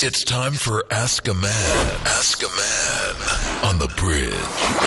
It's time for Ask a Man. Ask a Man on the bridge.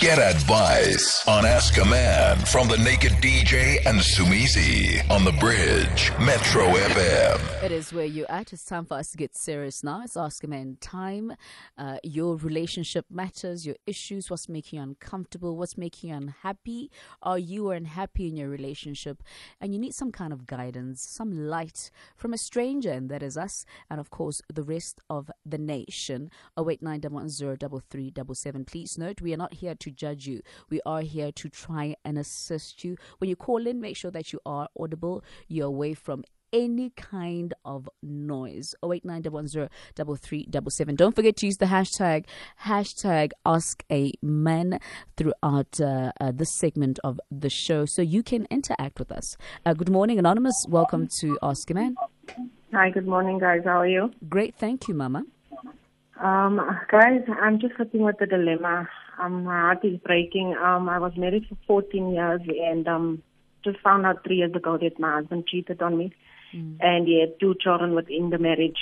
Get advice on Ask a Man from the Naked DJ and Somizi on the bridge. Metro FM. It is where you're at. It's time for us to get serious now. It's Ask a Man time. Uh, your relationship matters, your issues, what's making you uncomfortable, what's making you unhappy. Are you unhappy in your relationship? And you need some kind of guidance, some light from a stranger, and that is us. And of course, the rest of the nation. 0891103377. Please note, we are not here to judge you. We are here to try and assist you. When you call in, make sure that you are audible. You're away from any kind of noise. 0891103377. Don't forget to use the hashtag hashtag ask a man throughout uh, uh, this segment of the show so you can interact with us. Uh, good morning, Anonymous. Welcome to Ask a Man. Hi, good morning, guys. How are you? Great, thank you, Mama. Um, guys, I'm just sitting with a dilemma. Um, my heart is breaking. Um, I was married for 14 years and um, just found out three years ago that my husband cheated on me mm. and he had two children within the marriage.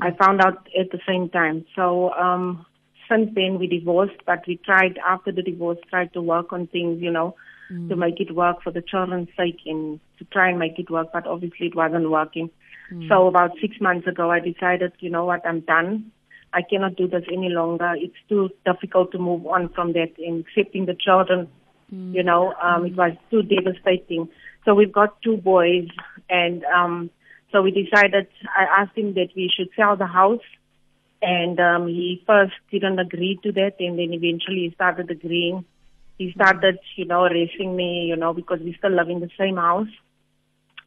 Mm. I found out at the same time. So um, since then we divorced, but we tried after the divorce, tried to work on things, you know, mm. to make it work for the children's sake and to try and make it work, but obviously it wasn't working. Mm. So about six months ago, I decided, you know what, I'm done. I cannot do this any longer. It's too difficult to move on from that and accepting the children. Mm. You know, um, it was too devastating. So we've got two boys, and um, so we decided. I asked him that we should sell the house, and um, he first didn't agree to that, and then eventually he started agreeing. He started, you know, racing me, you know, because we still live in the same house.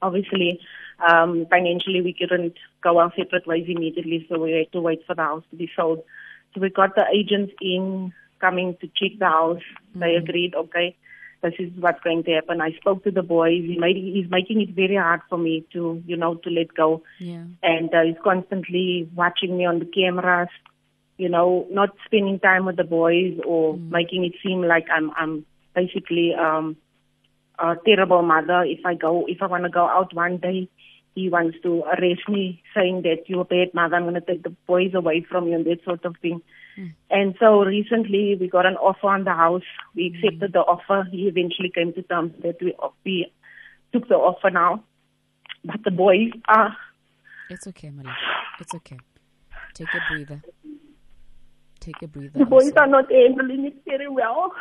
Obviously, um, financially, we couldn't go our separate ways immediately, so we had to wait for the house to be sold. So we got the agents in coming to check the house. Mm-hmm. They agreed, okay, this is what's going to happen. I spoke to the boys. He made, he's making it very hard for me to, you know, to let go. Yeah. And uh, he's constantly watching me on the cameras, you know, not spending time with the boys or mm. making it seem like I'm, I'm basically um, a terrible mother. If I go, if I want to go out one day, he wants to arrest me, saying that you're a bad mother, I'm going to take the boys away from you and that sort of thing. Mm. And so recently we got an offer on the house. We accepted mm. the offer. He eventually came to terms that we, we took the offer now. But the boys are. It's okay, Malia. It's okay. Take a breather. Take a breather. The boys are not handling it very well.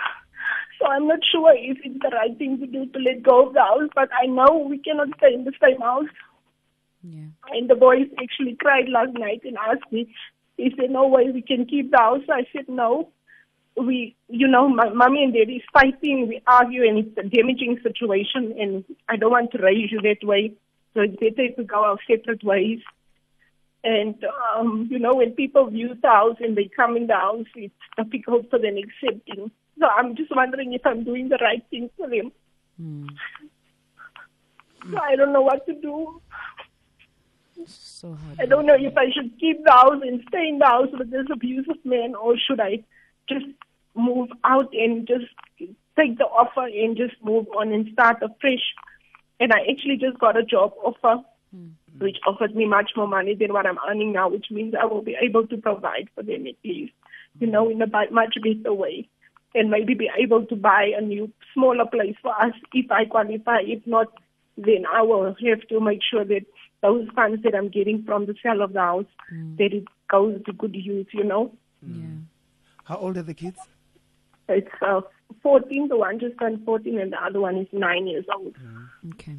So I'm not sure if it's the right thing to do to let go of the house, but I know we cannot stay in the same house. Yeah. And the boys actually cried last night and asked me, is there no way we can keep the house? I said, no. We, you know, my mommy and daddy is fighting, we argue, and it's a damaging situation, and I don't want to raise you that way. So it's better if we go our separate ways. And, um, you know, when people view the house and they come in the house, it's difficult for them accepting. So I'm just wondering if I'm doing the right thing for them. Mm. So I don't know what to do. So hard. I don't know if I should keep the house and stay in the house with this abusive man or should I just move out and just take the offer and just move on and start afresh. And I actually just got a job offer mm. which offered me much more money than what I'm earning now, which means I will be able to provide for them at least, you know, in a much better way. And maybe be able to buy a new, smaller place for us if I qualify. If not, then I will have to make sure that those funds that I'm getting from the sale of the house, mm. that it goes to good use, you know. Mm. Yeah. How old are the kids? It's uh, 14. The one just turned 14, and the other one is nine years old. Mm. Okay.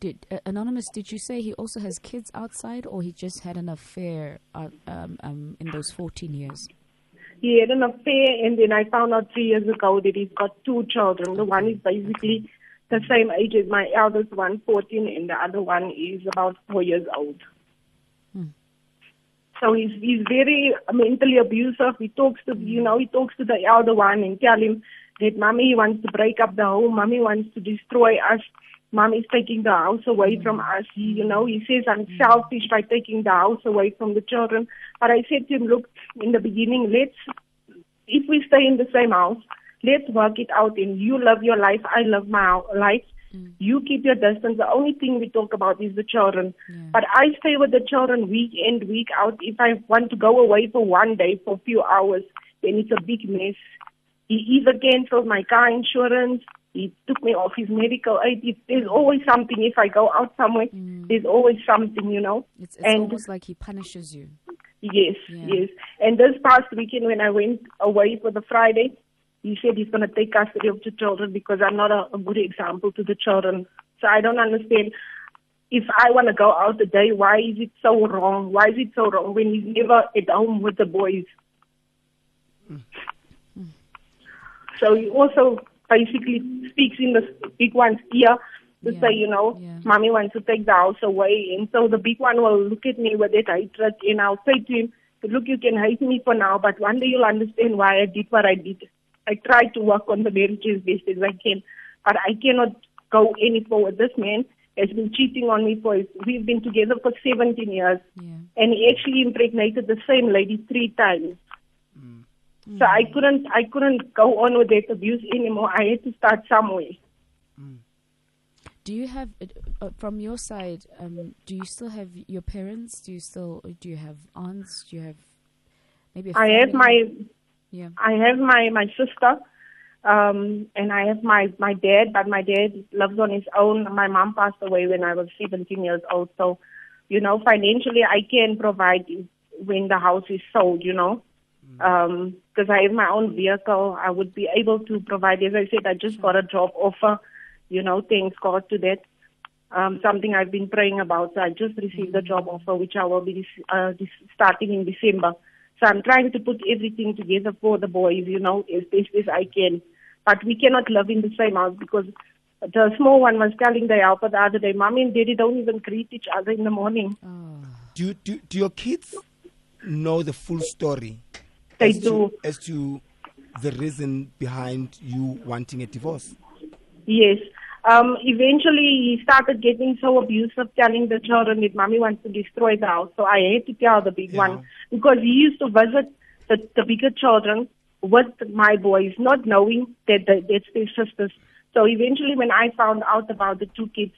Did uh, anonymous? Did you say he also has kids outside, or he just had an affair uh, um, um, in those 14 years? He had an affair, and then I found out three years ago that he's got two children. The one is basically the same age as my eldest one, 14, and the other one is about four years old. Hmm. So he's he's very mentally abusive. He talks to you know he talks to the elder one and tell him that mommy wants to break up the home, mommy wants to destroy us, mommy's taking the house away from us. He, you know he says I'm selfish by taking the house away from the children. But I said to him, look, in the beginning, let's if we stay in the same house, let's work it out and you love your life, I love my life Mm. You keep your distance. The only thing we talk about is the children. Yeah. But I stay with the children week in, week out. If I want to go away for one day for a few hours, then it's a big mess. He either canceled my car insurance, he took me off his medical aid. It, there's always something. If I go out somewhere, mm. there's always something, you know. It's, it's and almost like he punishes you. Yes, yeah. yes. And this past weekend, when I went away for the Friday, he said he's going to take custody of the children because I'm not a, a good example to the children. So I don't understand. If I want to go out today, why is it so wrong? Why is it so wrong when he's never at home with the boys? Mm. So he also basically speaks in the big one's ear to yeah. say, you know, yeah. mommy wants to take the house away. And so the big one will look at me with that hatred and I'll say to him, look, you can hate me for now, but one day you'll understand why I did what I did. I try to work on the marriage as best as I can, but I cannot go any forward. This man has been cheating on me for, we've been together for 17 years, yeah. and he actually impregnated the same lady three times. Mm. So I couldn't, I couldn't go on with that abuse anymore. I had to start somewhere. Mm. Do you have, uh, from your side, um, do you still have your parents? Do you still, do you have aunts? Do you have maybe? I have my yeah. I have my my sister, um, and I have my my dad, but my dad lives on his own. My mom passed away when I was 17 years old, so you know financially I can provide when the house is sold. You know, because mm. um, I have my own vehicle, I would be able to provide. As I said, I just got a job offer. You know, thanks God to that. Um, something I've been praying about. So I just received a mm. job offer, which I will be uh, starting in December. So I'm trying to put everything together for the boys, you know, as best as I can. But we cannot live in the same house because the small one was telling the helper the other day, Mommy and Daddy don't even greet each other in the morning. Oh. Do, do, do your kids know the full story? They as do. To, as to the reason behind you wanting a divorce? Yes. Um, eventually, he started getting so abusive, telling the children that mommy wants to destroy the house. So I had to tell the big yeah. one because he used to visit the, the bigger children with my boys, not knowing that the, that's their sisters. So eventually, when I found out about the two kids,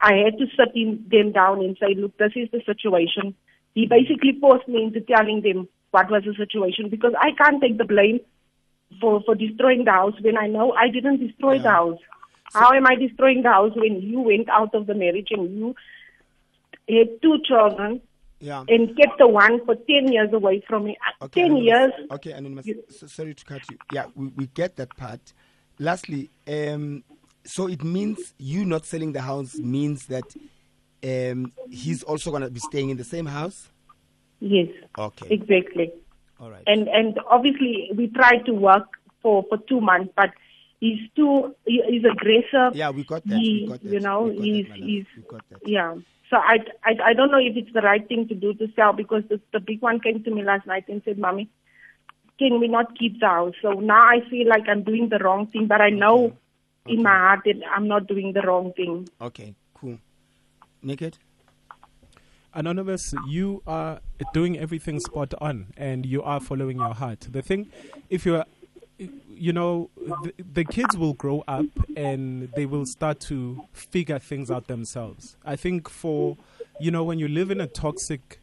I had to sit in, them down and say, look, this is the situation. He basically forced me into telling them what was the situation because I can't take the blame for, for destroying the house when I know I didn't destroy yeah. the house. How am I destroying the house when you went out of the marriage and you had two children yeah. and kept the one for 10 years away from me? Okay, 10 anonymous. years. Okay, Anonymous, so, sorry to cut you. Yeah, we, we get that part. Lastly, um, so it means you not selling the house means that um, he's also going to be staying in the same house? Yes. Okay. Exactly. All right. And and obviously we tried to work for for two months, but he's too he's aggressive. Yeah, we got that. He, we got that. You know, he's that, he's yeah. So I, I I don't know if it's the right thing to do to sell because the, the big one came to me last night and said, "Mommy, can we not keep the house?" So now I feel like I'm doing the wrong thing, but I know okay. in my heart that I'm not doing the wrong thing. Okay, cool. Naked. Anonymous, you are doing everything spot on and you are following your heart. The thing, if you're you know, the, the, kids will grow up and they will start to figure things out themselves. I think for, you know, when you live in a toxic,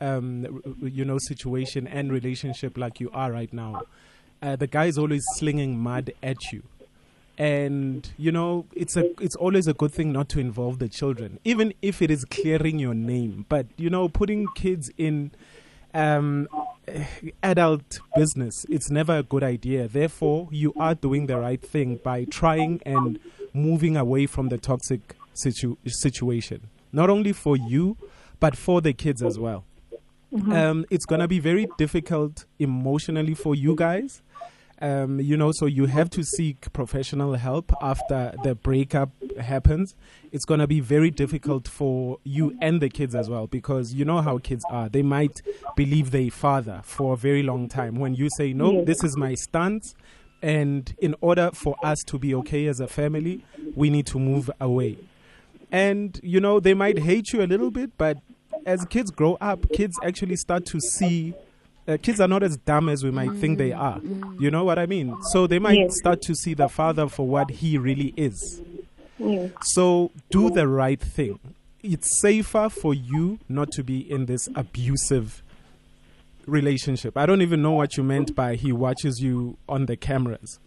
um, you know, situation and relationship like you are right now, uh, the guy is always slinging mud at you. And you know it's a it's always a good thing not to involve the children, even if it is clearing your name. But you know, putting kids in um, adult business, it's never a good idea. Therefore, you are doing the right thing by trying and moving away from the toxic situ- situation, not only for you, but for the kids as well. Mm-hmm. Um, it's going to be very difficult emotionally for you guys um, you know, so you have to seek professional help after the breakup happens. It's going to be very difficult for you and the kids as well because you know how kids are. They might believe their father for a very long time. When you say, no, yes. this is my stance, and in order for us to be okay as a family, we need to move away. And, you know, they might hate you a little bit, but as kids grow up, kids actually start to see uh, kids are not as dumb as we might think they mm, are. You know what I mean? So they might yes. start to see the father for what he really is. Yes. So do the right thing. It's safer for you not to be in this abusive relationship. I don't even know what you meant by he watches you on the cameras.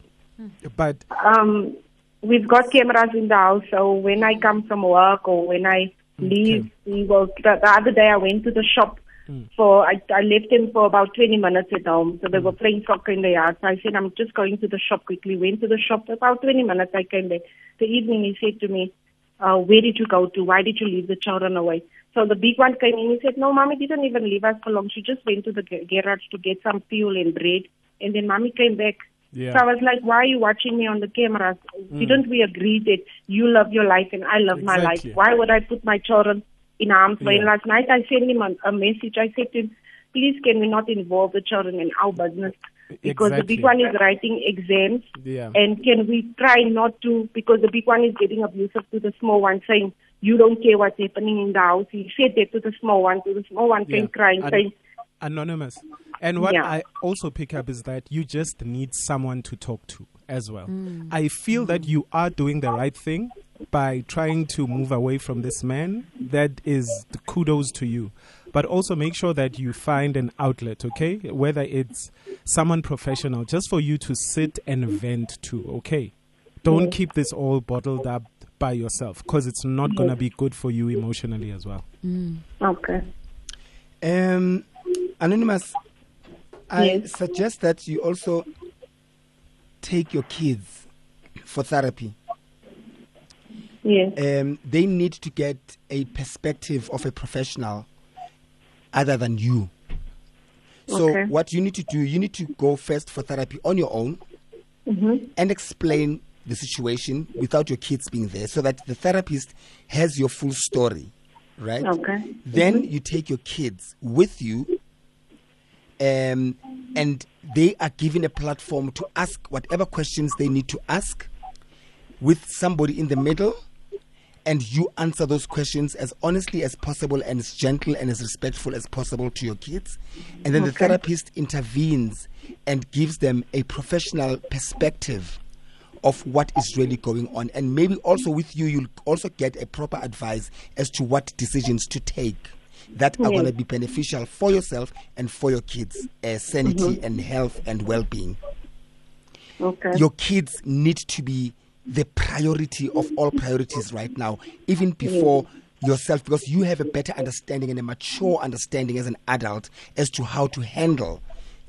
But Um, we've got cameras in the house, so when I come from work or when I leave, we will. The, the other day I went to the shop Mm. for. I, I left him for about 20 minutes at home, so they were mm. playing soccer in the yard. So I said, I'm just going to the shop quickly. Went to the shop for about 20 minutes. I came back. The evening he said to me, uh, "Where did you go to? Why did you leave the children away?" So the big one came in. He said, "No, mommy didn't even leave us for long. She just went to the ga- garage to get some fuel and bread, and then mommy came back." Yeah. So I was like, why are you watching me on the cameras? Mm. Didn't we agree that you love your life and I love my life? Why would I put my children in harm's way? And Yeah. last night I sent him a, a message. I said to him, please can we not involve the children in our business? Because the big one is writing exams. Yeah. And can we try not to, because the big one is getting abusive to the small one, saying, you don't care what's happening in the house. He said that to the small one, to the small one Yeah. crying, An- saying, anonymous. And what Yeah. I also pick up is that you just need someone to talk to as well. Mm. I feel that mm. you are doing the right thing by trying to move away from this man. That is the kudos to you. But also make sure that you find an outlet, okay? Whether it's someone professional, just for you to sit and vent to, okay? Don't keep this all bottled up by yourself because it's not going to be good for you emotionally as well. Mm. okay. Um, Anonymous, I Yes. suggest that you also take your kids for therapy. Yes. Um, they need to get a perspective of a professional other than you. So, Okay. what you need to do, you need to go first for therapy on your own and explain the situation without your kids being there so that the therapist has your full story, right? Okay. Then you take your kids with you, um, and they are given a platform to ask whatever questions they need to ask with somebody in the middle, and you answer those questions as honestly as possible and as gentle and as respectful as possible to your kids. And then the therapist intervenes and gives them a professional perspective of what is really going on. And maybe also with you, you'll also get a proper advice as to what decisions to take that are Yes. going to be beneficial for yourself and for your kids' uh, sanity mm-hmm. and health and well being. Okay. Your kids need to be the priority of all priorities right now, even mm-hmm. before yourself, because you have a better understanding and a mature understanding as an adult as to how to handle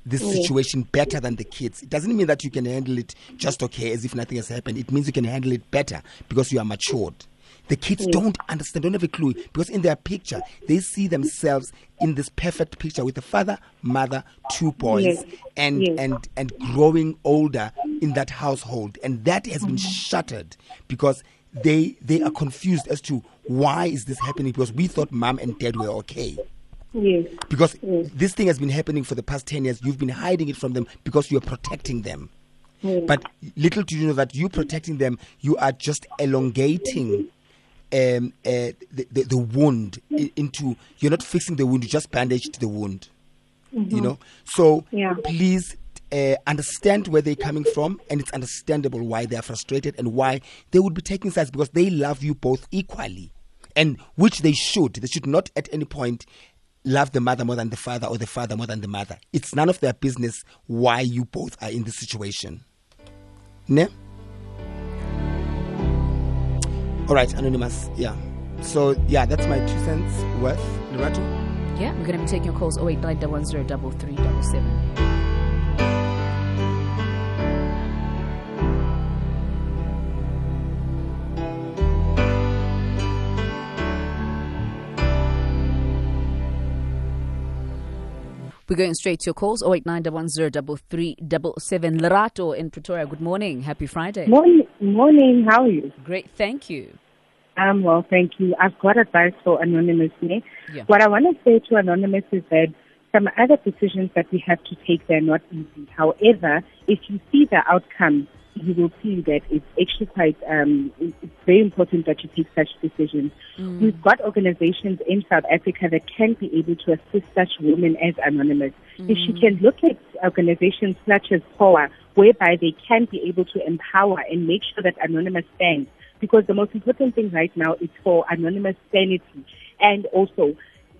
this mm. situation better than the kids. It doesn't mean that you can handle it just okay as if nothing has happened. It means you can handle it better because you are matured. The kids hmm. don't understand, don't have a clue because in their picture, they see themselves in this perfect picture with a father, mother, two boys, Yes. and Yes. and and growing older in that household, and that has been hmm. shattered because they they are confused as to why is this happening because we thought mom and dad were okay yes. because Yes. this thing has been happening for the past 10 years you've been hiding it from them because you're protecting them but little do you know that you protecting them you are just elongating um, uh, the, the, the wound into you're not fixing the wound you just bandaged the wound you know? So Yeah. please uh, understand where they're coming from and it's understandable why they are frustrated and why they would be taking sides because they love you both equally and which they should. They should not at any point love the mother more than the father or the father more than the mother. It's none of their business why you both are in this situation. Ne all right anonymous yeah so yeah that's my two cents worth Lerato? Yeah, we're to be taking your calls 0891103377. We're going straight to your calls 0891103377. Lerato in Pretoria, good morning. Happy Friday. Morning, morning. How are you? Great, thank you. Um, well, thank you. I've got advice for Anonymous. Ne? Yeah. What I want to say to Anonymous is that some other decisions that we have to take, they're not easy. However, if you see the outcome, you will see that it's actually quite, um, it's very important that you take such decisions. We've got organizations in South Africa that can be able to assist such women as Anonymous. If she can look at organizations such as POWA, whereby they can be able to empower and make sure that Anonymous stands because the most important thing right now is for anonymous sanity and also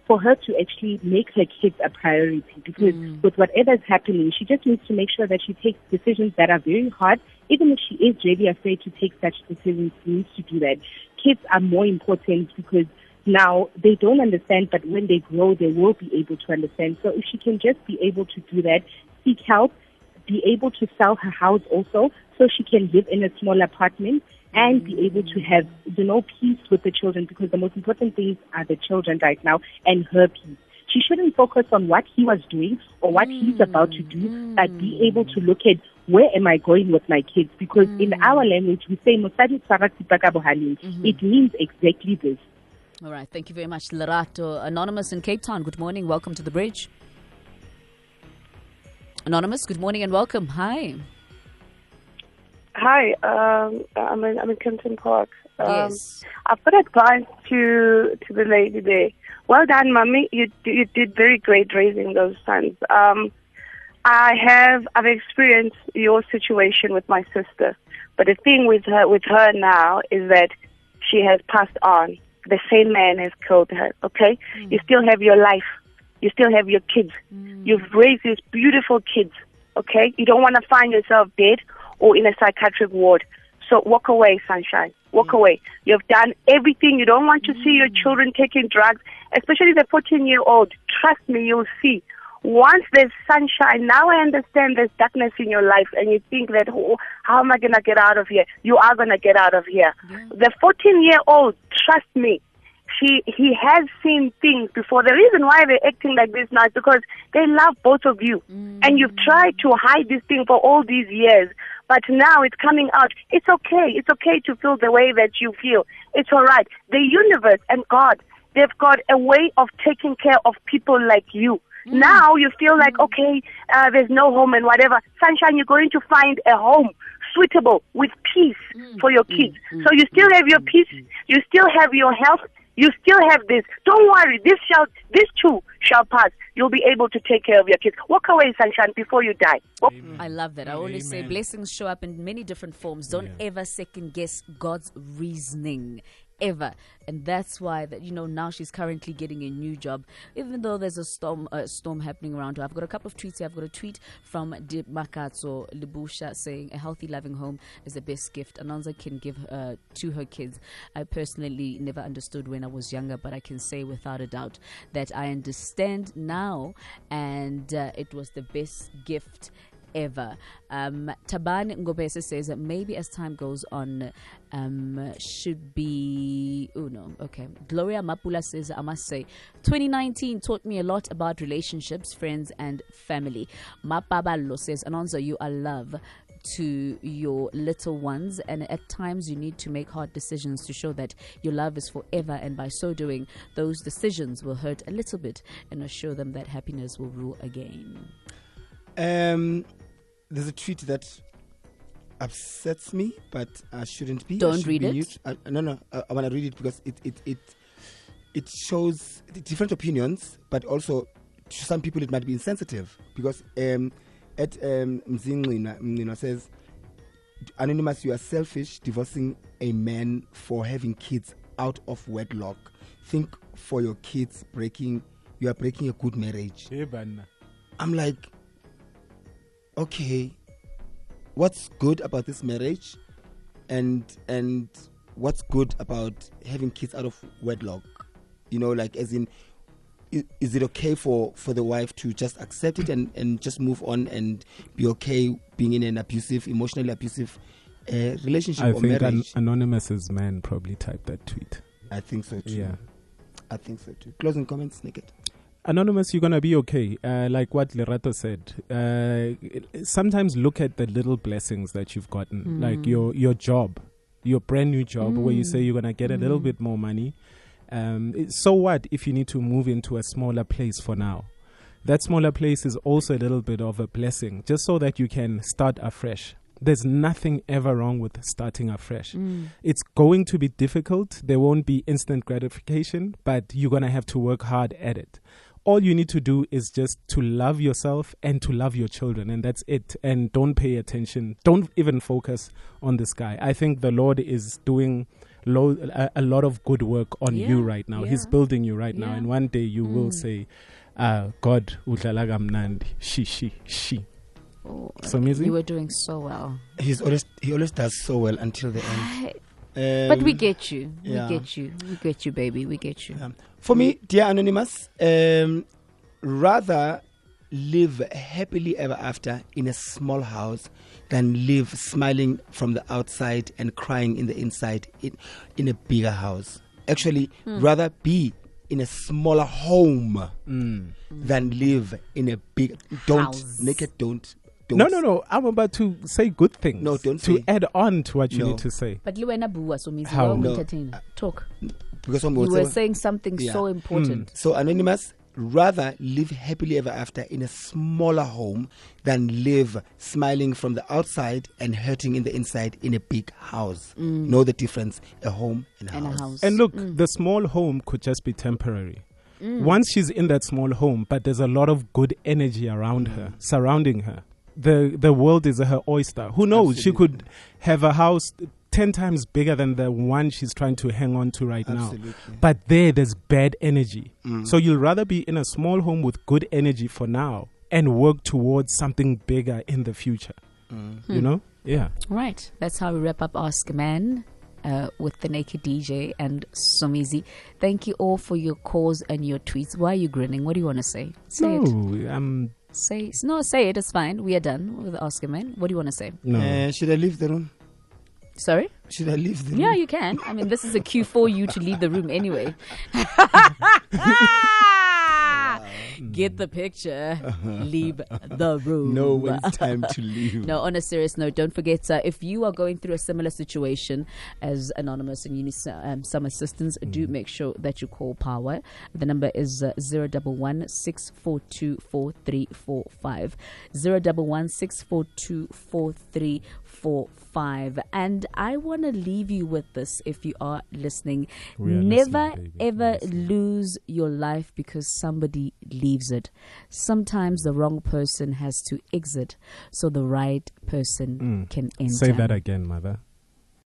for her to actually make her kids a priority because Mm. with whatever is happening, she just needs to make sure that she takes decisions that are very hard. Even if she is really afraid to take such decisions, she needs to do that. Kids are more important because now they don't understand, but when they grow, they will be able to understand. So if she can just be able to do that, seek help, be able to sell her house also so she can live in a small apartment and be able to have, you know, peace with the children because the most important things are the children right now and her peace. She shouldn't focus on what he was doing or what he's mm. about to do, but be able to look at where am I going with my kids? Because in mm. our language we say "Mosadi tshwara thipa. Mm-hmm. It means exactly this. All right. Thank you very much, Lerato. Anonymous in Cape Town. Good morning. Welcome to the bridge. Anonymous, good morning and welcome. Hi. Hi, um, I'm in I'm in Kempton Park. Um, yes. I've got advice to to the lady there. Well done, mummy. You you did very great raising those sons. Um, I have I've experienced your situation with my sister, but the thing with her with her now is that she has passed on. The same man has killed her. Okay, you still have your life. You still have your kids. You've raised these beautiful kids. Okay, you don't want to find yourself dead or in a psychiatric ward. So walk away, sunshine. Walk mm. away. You've done everything. You don't want to see your mm. children taking drugs, especially the 14 year old. Trust me, you'll see. Once there's sunshine, now I understand there's darkness in your life, and you think that, oh, how am I going to get out of here? You are going to get out of here. The 14 year old, trust me, she he has seen things before. The reason why they're acting like this now is because they love both of you, mm. and you've tried to hide this thing for all these years. But now it's coming out. It's okay. It's okay to feel the way that you feel. It's all right. The universe and God, they've got a way of taking care of people like you. Mm. Now you feel like mm. okay, uh, there's no home and whatever. Sunshine, you're going to find a home suitable with peace mm. for your kids. So you still have your peace. You still have your health. You still have this. Don't worry. This shall, this too shall pass. You'll be able to take care of your kids. Walk away, sunshine, before you die. Walk- I love that. I always say blessings show up in many different forms. Don't Yeah. ever second guess God's reasoning. Ever. And that's why that you know now she's currently getting a new job. Even though there's a storm uh, storm happening around her. I've got a couple of tweets here. I've got a tweet from Dip Makatso Libusha saying a healthy loving home is the best gift Ananza can give uh, to her kids. I personally never understood when I was younger, but I can say without a doubt that I understand now and uh, it was the best gift ever. Um, Taban Ngobese says that maybe as time goes on, um, should be. Oh no, okay. Gloria Mapula says, I must say, 2019 taught me a lot about relationships, friends, and family. Mapabalo says, Anonzo, you are love to your little ones, and at times you need to make hard decisions to show that your love is forever, and by so doing, those decisions will hurt a little bit and assure them that happiness will rule again. Um, there's a tweet that upsets me, but I shouldn't be. Don't should read be it. I, no, no, I, I want to read it because it it it it shows different opinions, but also to some people it might be insensitive because um, at um, Mzinglina, Mzinglina says, "Anonymous, you are selfish, divorcing a man for having kids out of wedlock. Think for your kids, breaking you are breaking a good marriage." Hey. I'm like, okay, what's good about this marriage, and and what's good about having kids out of wedlock? You know, like as in, is, it okay for for the wife to just accept it and and just move on and be okay being in an abusive, emotionally abusive uh, relationship I or think an-? Anonymous's man probably typed that tweet. I think so too. Yeah. I think so too. Closing comments, Naked. Anonymous, you're gonna be okay. Uh, like what Lerato said. Uh, sometimes look at the little blessings that you've gotten, like your your job, your brand new job, where you say you're gonna get a little bit more money. Um, it- so what if you need to move into a smaller place for now? That smaller place is also a little bit of a blessing, just so that you can start afresh. There's nothing ever wrong with starting afresh. It's going to be difficult. There won't be instant gratification, but you're going to have to work hard at it. All you need to do is just to love yourself and to love your children, and that's it. And don't pay attention. Don't even focus on this guy. I think the Lord is doing lo- a, a lot of good work on you right now. He's building you right now, and one day you will say, uh, "God, udlala kamnandi, she, she, she." Oh, So, Mizzy? you were doing so well. He's always he always does so well until the end. But we Um, get you. yeah. We get you. We get you, baby. We get you. Um, for me, dear Anonymous, um, rather live happily ever after in a small house than live smiling from the outside and crying in the inside in, in a bigger house. Actually, Hmm. rather be in a smaller home Mm. than live in a big. Don't House. naked. Don't. Don't No, no, no. I'm about to say good things. No, don't to say. add on to what you No. need to say. But Luena Bua, so means How? well No. Talk. Because some You will were say- saying something Yeah. so important. Hmm. So, Anonymous, rather live happily ever after in a smaller home than live smiling from the outside and hurting in the inside in a big house. Mm. Know the difference a home and a And a house. house. And look, Mm. the small home could just be temporary. Mm. Once she's in that small home, but there's a lot of good energy around mm. her, surrounding her. The the world is her oyster. Who knows? She could have a house ten times bigger than the one she's trying to hang on to right Absolutely. now. But there, there's bad energy. Mm. So you'll rather be in a small home with good energy for now and work towards something bigger in the future. Mm. You know? Yeah. Right. That's how we wrap up Ask a Man uh, with the Naked DJ and Somizi. Thank you all for your calls and your tweets. Why are you grinning? What do you want to say? Say it. no, um, Say no. Say it. It's fine. We are done with Ask a Man. What do you want to say? no. Uh, should I leave the room? Sorry. Should I leave the room? Yeah, you can. I mean, this is a cue for you to leave the room anyway. Get the picture. Leave the room. No, when it's time to leave. No, on a serious note, don't forget uh, if you are going through a similar situation as Anonymous and you need um, some assistance, do make sure that you call POWA. The number is uh, 011 642 4345. 011 642 4345. And I want to leave you with this if you are listening. Are Never listening, ever lose your life because somebody leaves it. Sometimes the wrong person has to exit so the right person Mm. can enter. Say that again, mother.